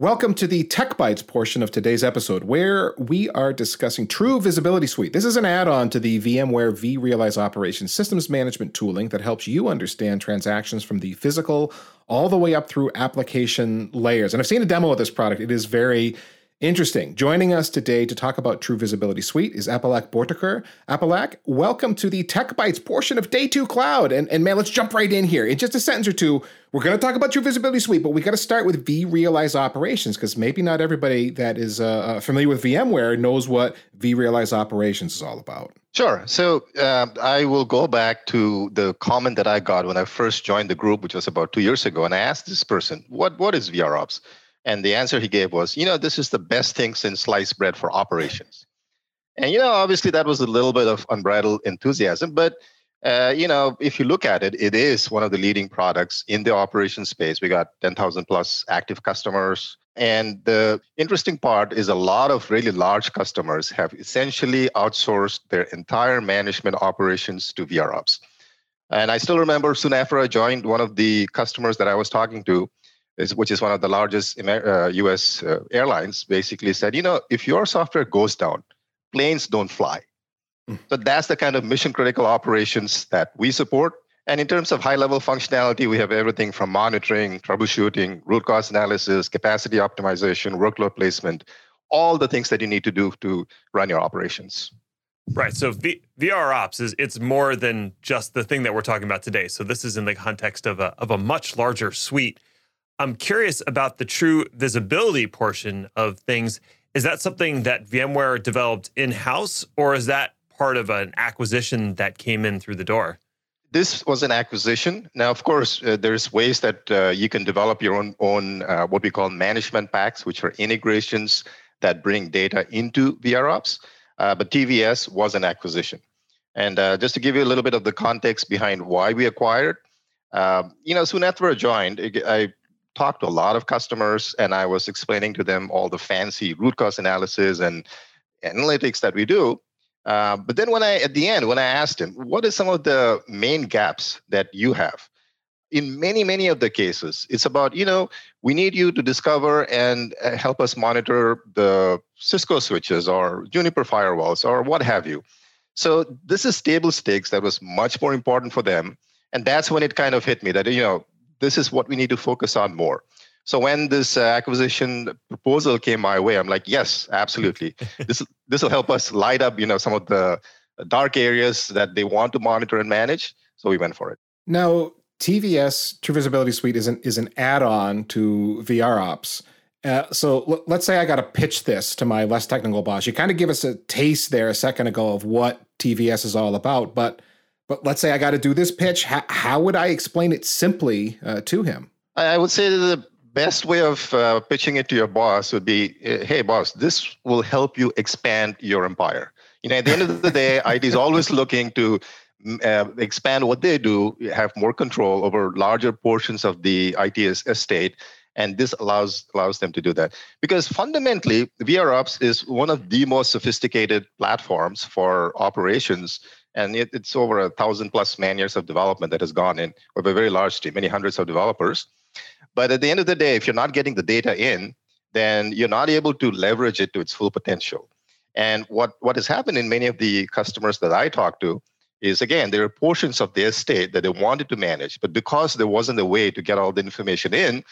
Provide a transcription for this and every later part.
Welcome to the Tech Bytes portion of today's episode, where we are discussing True Visibility Suite. This is an add on to the VMware vRealize Operations Systems Management tooling that helps you understand transactions from the physical all the way up through application layers. And I've seen a demo of this product, it is very Interesting. Joining us today to talk about True Visibility Suite is Apolak Borthakur. Apolak, welcome to the Tech Bytes portion of Day 2 Cloud. And, and man, let's jump right in here. In just a sentence or two, we're going to talk about True Visibility Suite, but we got to start with vRealize Operations because maybe not everybody that is uh, uh, familiar with VMware knows what vRealize Operations is all about. Sure. So uh, I will go back to the comment that I got when I first joined the group, which was about two years ago, and I asked this person, "What what is VROps?" And the answer he gave was, you know, this is the best thing since sliced bread for operations. And, you know, obviously that was a little bit of unbridled enthusiasm, but, uh, you know, if you look at it, it is one of the leading products in the operations space. We got 10,000 plus active customers. And the interesting part is a lot of really large customers have essentially outsourced their entire management operations to VROps. And I still remember soon after I joined, one of the customers that I was talking to which is one of the largest uh, US uh, airlines, basically said, you know, if your software goes down, planes don't fly. Mm. So that's the kind of mission critical operations that we support. And in terms of high level functionality, we have everything from monitoring, troubleshooting, root cause analysis, capacity optimization, workload placement, all the things that you need to do to run your operations. Right. So v- VR ops is it's more than just the thing that we're talking about today. So this is in the context of a of a much larger suite I'm curious about the true visibility portion of things. Is that something that VMware developed in house, or is that part of an acquisition that came in through the door? This was an acquisition. Now, of course, uh, there's ways that uh, you can develop your own, own uh, what we call management packs, which are integrations that bring data into VROps. Uh, but TVS was an acquisition. And uh, just to give you a little bit of the context behind why we acquired, um, you know, soon after I joined, I talked to a lot of customers and I was explaining to them all the fancy root cause analysis and analytics that we do. Uh, but then when I, at the end, when I asked him, what are some of the main gaps that you have? In many, many of the cases, it's about, you know, we need you to discover and uh, help us monitor the Cisco switches or Juniper firewalls or what have you. So this is table stakes that was much more important for them. And that's when it kind of hit me that, you know, this is what we need to focus on more. So when this uh, acquisition proposal came my way, I'm like, yes, absolutely. this this will help us light up, you know, some of the dark areas that they want to monitor and manage. So we went for it. Now, TVS True Visibility Suite is an is an add-on to VROps. Uh, so l- let's say I got to pitch this to my less technical boss. You kind of give us a taste there a second ago of what TVS is all about, but but let's say I got to do this pitch. How, how, would I explain it simply uh, to him? I would say the best way of uh, pitching it to your boss would be, "Hey, boss, this will help you expand your empire." You know, at the end of the day, IT is always looking to mm, uh, expand what they do, have more control over larger portions of the IT estate, and this allows allows them to do that. Because fundamentally, VROps is one of the most sophisticated platforms for operations and it, it's over a thousand plus man years of development that has gone in with a very large team, many hundreds of developers. But at the end of the day, if you're not getting the data in, then you're not able to leverage it to its full potential. And what, what has happened in many of the customers that I talk to is again, there are portions of their state that they wanted to manage, but because there wasn't a way to get all the information in,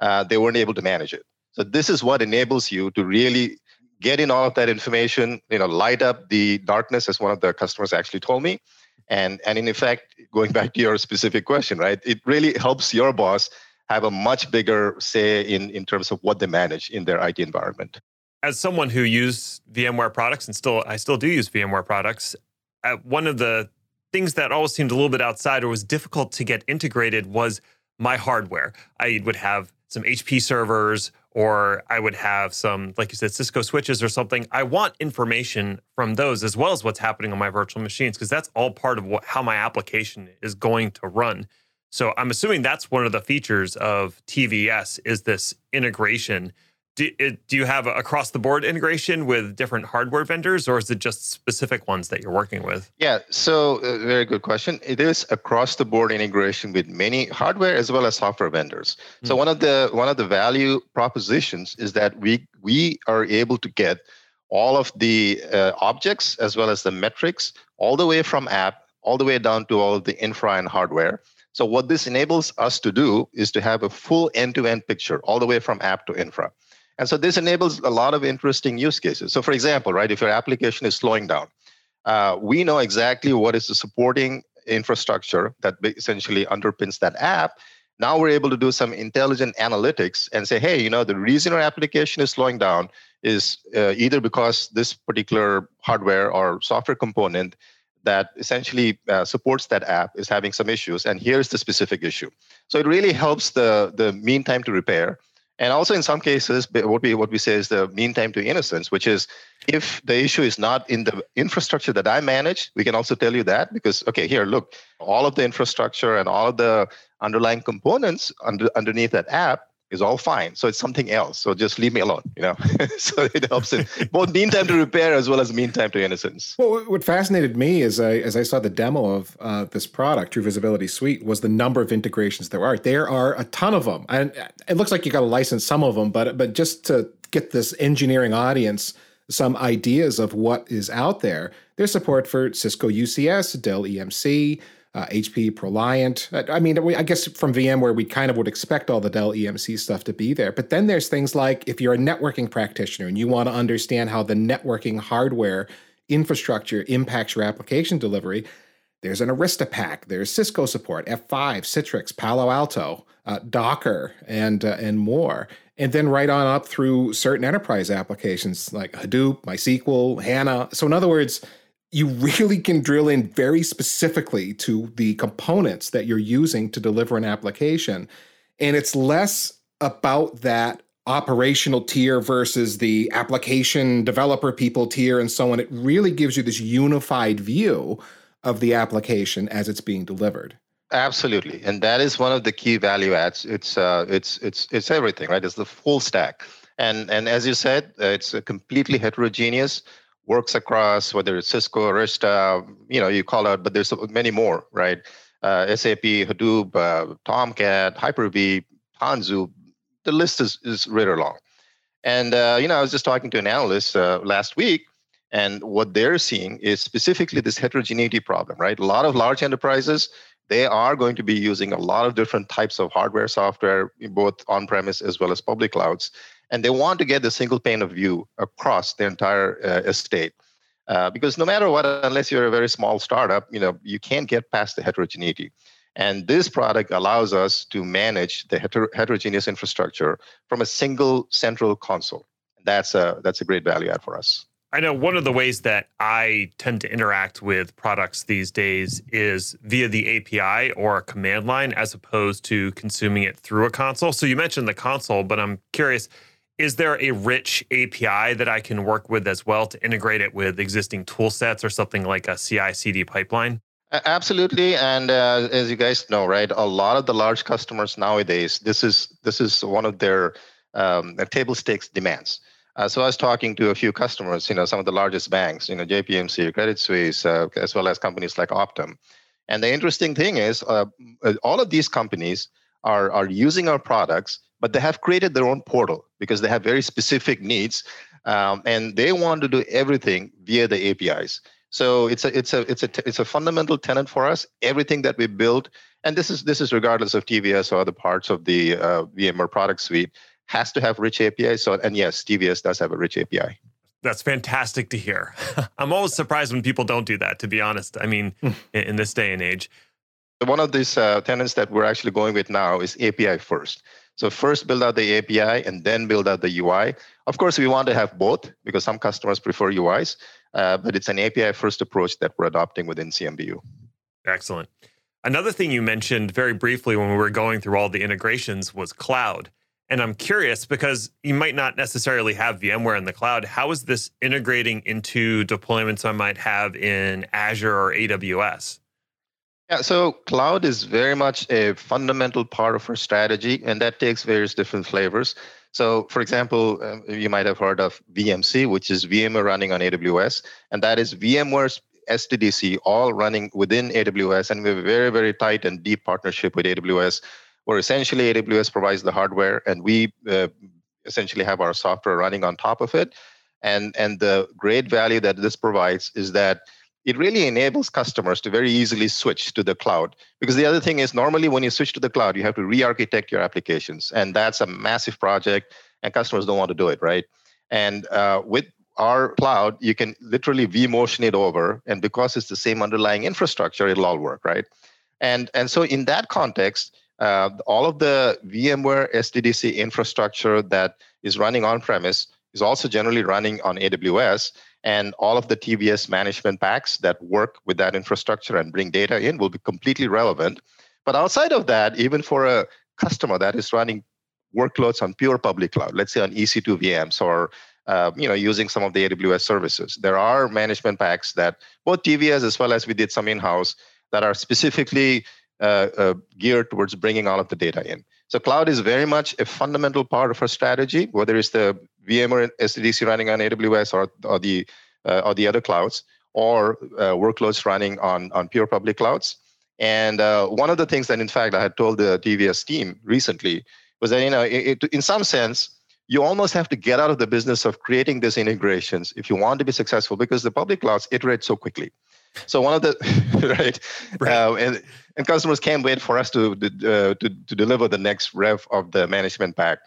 uh, they weren't able to manage it. So this is what enables you to really get in all of that information, you know, light up the darkness, as one of the customers actually told me. And, and in effect, going back to your specific question, right, it really helps your boss have a much bigger say in, in terms of what they manage in their IT environment. As someone who used VMware products and still I still do use VMware products, uh, one of the things that always seemed a little bit outside or was difficult to get integrated was my hardware. I would have some HP servers or I would have some, like you said, Cisco switches or something. I want information from those as well as what's happening on my virtual machines because that's all part of what, how my application is going to run. So I'm assuming that's one of the features of TVS is this integration do, it, do you have across the board integration with different hardware vendors or is it just specific ones that you're working with yeah so uh, very good question it is across the board integration with many hardware as well as software vendors mm-hmm. so hmm. one of the one of the value propositions is that we we are able to get all of the uh, objects as well as the metrics all the way from app all the way down to all of the infra and hardware so what this enables us to do is to have a full end-to-end picture all the way from app to infra and so this enables a lot of interesting use cases. So, for example, right, if your application is slowing down, uh, we know exactly what is the supporting infrastructure that essentially underpins that app. Now we're able to do some intelligent analytics and say, hey, you know, the reason our application is slowing down is uh, either because this particular hardware or software component that essentially uh, supports that app is having some issues, and here's the specific issue. So it really helps the the mean time to repair and also in some cases, what we what we say is the mean time to innocence, which is if the issue is not in the infrastructure that I manage, we can also tell you that because okay, here, look, all of the infrastructure and all of the underlying components under, underneath that app is all fine. So it's something else. So just leave me alone, you know. so it helps in both mean time to repair as well as mean time to innocence. Well, what fascinated me as I as I saw the demo of uh, this product, True Visibility Suite, was the number of integrations there are. There are a ton of them, and it looks like you got to license some of them. But but just to get this engineering audience some ideas of what is out there, there's support for Cisco UCS, Dell EMC uh, HP ProLiant. I mean, I guess from VMware, we kind of would expect all the Dell EMC stuff to be there. But then there's things like if you're a networking practitioner and you want to understand how the networking hardware infrastructure impacts your application delivery, there's an Arista pack, there's Cisco support, F5, Citrix, Palo Alto, uh, Docker, and uh, and more. And then right on up through certain enterprise applications like Hadoop, MySQL, HANA. So in other words, you really can drill in very specifically to the components that you're using to deliver an application. And it's less about that operational tier versus the application developer people tier and so on. It really gives you this unified view of the application as it's being delivered. Absolutely, and that is one of the key value adds. It's uh, it's it's it's everything, right? It's the full stack, and and as you said, uh, it's a completely heterogeneous works across whether it's Cisco, Arista, you know, you call out, but there's many more, right? Uh, SAP, Hadoop, uh, Tomcat, Hyper-V, Tanzu. The list is, is really long. And, uh, you know, I was just talking to an analyst uh, last week, and what they're seeing is specifically this heterogeneity problem, right? A lot of large enterprises, they are going to be using a lot of different types of hardware, software, both on premise as well as public clouds and they want to get the single pane of view across the entire uh, estate. Uh, because no matter what, unless you're a very small startup, you know you can't get past the heterogeneity. And this product allows us to manage the heter- heterogeneous infrastructure from a single central console. That's a that's a great value add for us. I know one of the ways that I tend to interact with products these days is via the API or a command line as opposed to consuming it through a console. So you mentioned the console, but I'm curious is there a rich API that I can work with as well to integrate it with existing tool sets or something like a CI CD pipeline? Absolutely, and uh, as you guys know, right, a lot of the large customers nowadays, this is this is one of their um, table stakes demands. Uh, so I was talking to a few customers, you know, some of the largest banks, you know, JPMC, Credit Suisse, uh, as well as companies like Optum. And the interesting thing is, uh, all of these companies are are using our products but they have created their own portal because they have very specific needs um, and they want to do everything via the apis so it's a it's a it's a it's a fundamental tenant for us everything that we build and this is this is regardless of tvs or other parts of the uh, vmware product suite has to have rich apis so and yes tvs does have a rich api that's fantastic to hear. I'm always surprised when people don't do that to be honest i mean hmm. in, in this day and age. One of these uh, tenants that we're actually going with now is api first so first build out the API and then build out the UI. Of course, we want to have both because some customers prefer UIs, uh, but it's an API first approach that we're adopting within CMBU. Excellent. Another thing you mentioned very briefly when we were going through all the integrations was cloud. And I'm curious because you might not necessarily have VMware in the cloud. How is this integrating into deployments I might have in Azure or AWS? Yeah, so cloud is very much a fundamental part of our strategy, and that takes various different flavors. So, for example, um, you might have heard of VMC, which is VMware running on AWS, and that is VMware's SDDC all running within AWS. And we have a very, very tight and deep partnership with AWS, where essentially AWS provides the hardware and we uh, essentially have our software running on top of it. And, and the great value that this provides is that it really enables customers to very easily switch to the cloud. Because the other thing is, normally when you switch to the cloud, you have to re architect your applications. And that's a massive project, and customers don't want to do it, right? And uh, with our cloud, you can literally vMotion it over. And because it's the same underlying infrastructure, it'll all work, right? And, and so, in that context, uh, all of the VMware SDDC infrastructure that is running on premise is also generally running on AWS. And all of the TVS management packs that work with that infrastructure and bring data in will be completely relevant. But outside of that, even for a customer that is running workloads on pure public cloud, let's say on EC2 VMs or uh, you know using some of the AWS services, there are management packs that both TVS as well as we did some in-house that are specifically uh, uh, geared towards bringing all of the data in. So cloud is very much a fundamental part of our strategy, whether it's the VMware and SDDC running on AWS or, or the uh, or the other clouds, or uh, workloads running on on pure public clouds. And uh, one of the things that, in fact, I had told the TVS team recently was that you know, it, it, in some sense, you almost have to get out of the business of creating these integrations if you want to be successful, because the public clouds iterate so quickly. So one of the right, right. Uh, and and customers can't wait for us to uh, to to deliver the next rev of the management pack.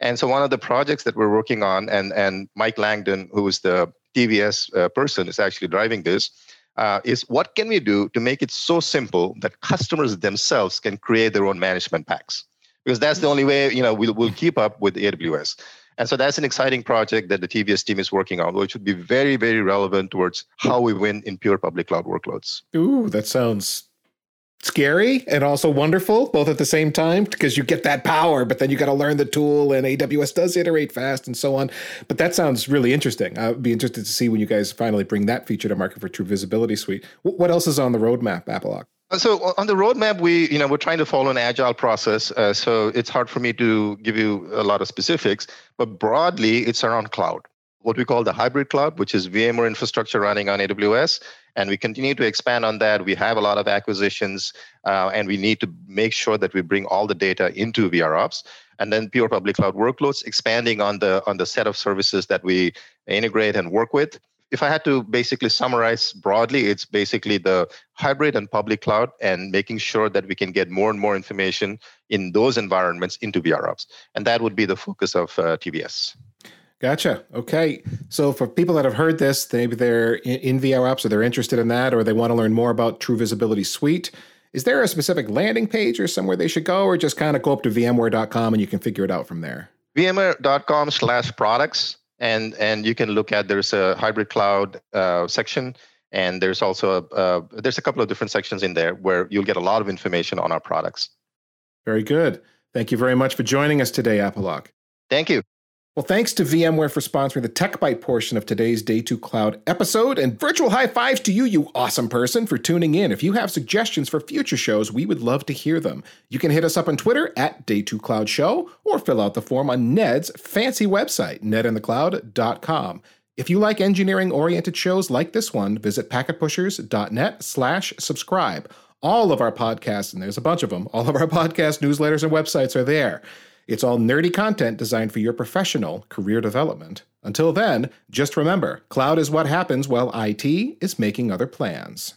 And so one of the projects that we're working on, and, and Mike Langdon, who is the TVS uh, person, is actually driving this, uh, is what can we do to make it so simple that customers themselves can create their own management packs? Because that's the only way you know we'll, we'll keep up with AWS. And so that's an exciting project that the TVS team is working on, which would be very, very relevant towards how we win in pure public cloud workloads. Ooh, that sounds scary and also wonderful both at the same time because you get that power but then you got to learn the tool and aws does iterate fast and so on. But that sounds really interesting. I'd be interested to see when you guys finally bring that feature to market for true visibility suite. What else is on the roadmap Apple? Uh, so on the roadmap we you know we're trying to follow an agile process uh, so it's hard for me to give you a lot of specifics but broadly it's around cloud what we call the hybrid cloud which is vmware infrastructure running on aws and we continue to expand on that. We have a lot of acquisitions, uh, and we need to make sure that we bring all the data into VROps. And then pure public cloud workloads, expanding on the on the set of services that we integrate and work with. If I had to basically summarize broadly, it's basically the hybrid and public cloud and making sure that we can get more and more information in those environments into VROps. And that would be the focus of uh, TVS. Gotcha. Okay. So for people that have heard this, maybe they're in, in apps or they're interested in that, or they want to learn more about True Visibility Suite. Is there a specific landing page or somewhere they should go, or just kind of go up to VMware.com and you can figure it out from there? VMware.com slash products, and and you can look at there's a hybrid cloud uh, section, and there's also a uh, there's a couple of different sections in there where you'll get a lot of information on our products. Very good. Thank you very much for joining us today, Apolak. Thank you. Well, thanks to VMware for sponsoring the Tech Byte portion of today's Day 2 Cloud episode, and virtual high fives to you, you awesome person, for tuning in. If you have suggestions for future shows, we would love to hear them. You can hit us up on Twitter at Day 2 Cloud Show, or fill out the form on Ned's fancy website, nedinthecloud.com. If you like engineering-oriented shows like this one, visit packetpushers.net slash subscribe. All of our podcasts, and there's a bunch of them, all of our podcast newsletters and websites are there. It's all nerdy content designed for your professional career development. Until then, just remember cloud is what happens while IT is making other plans.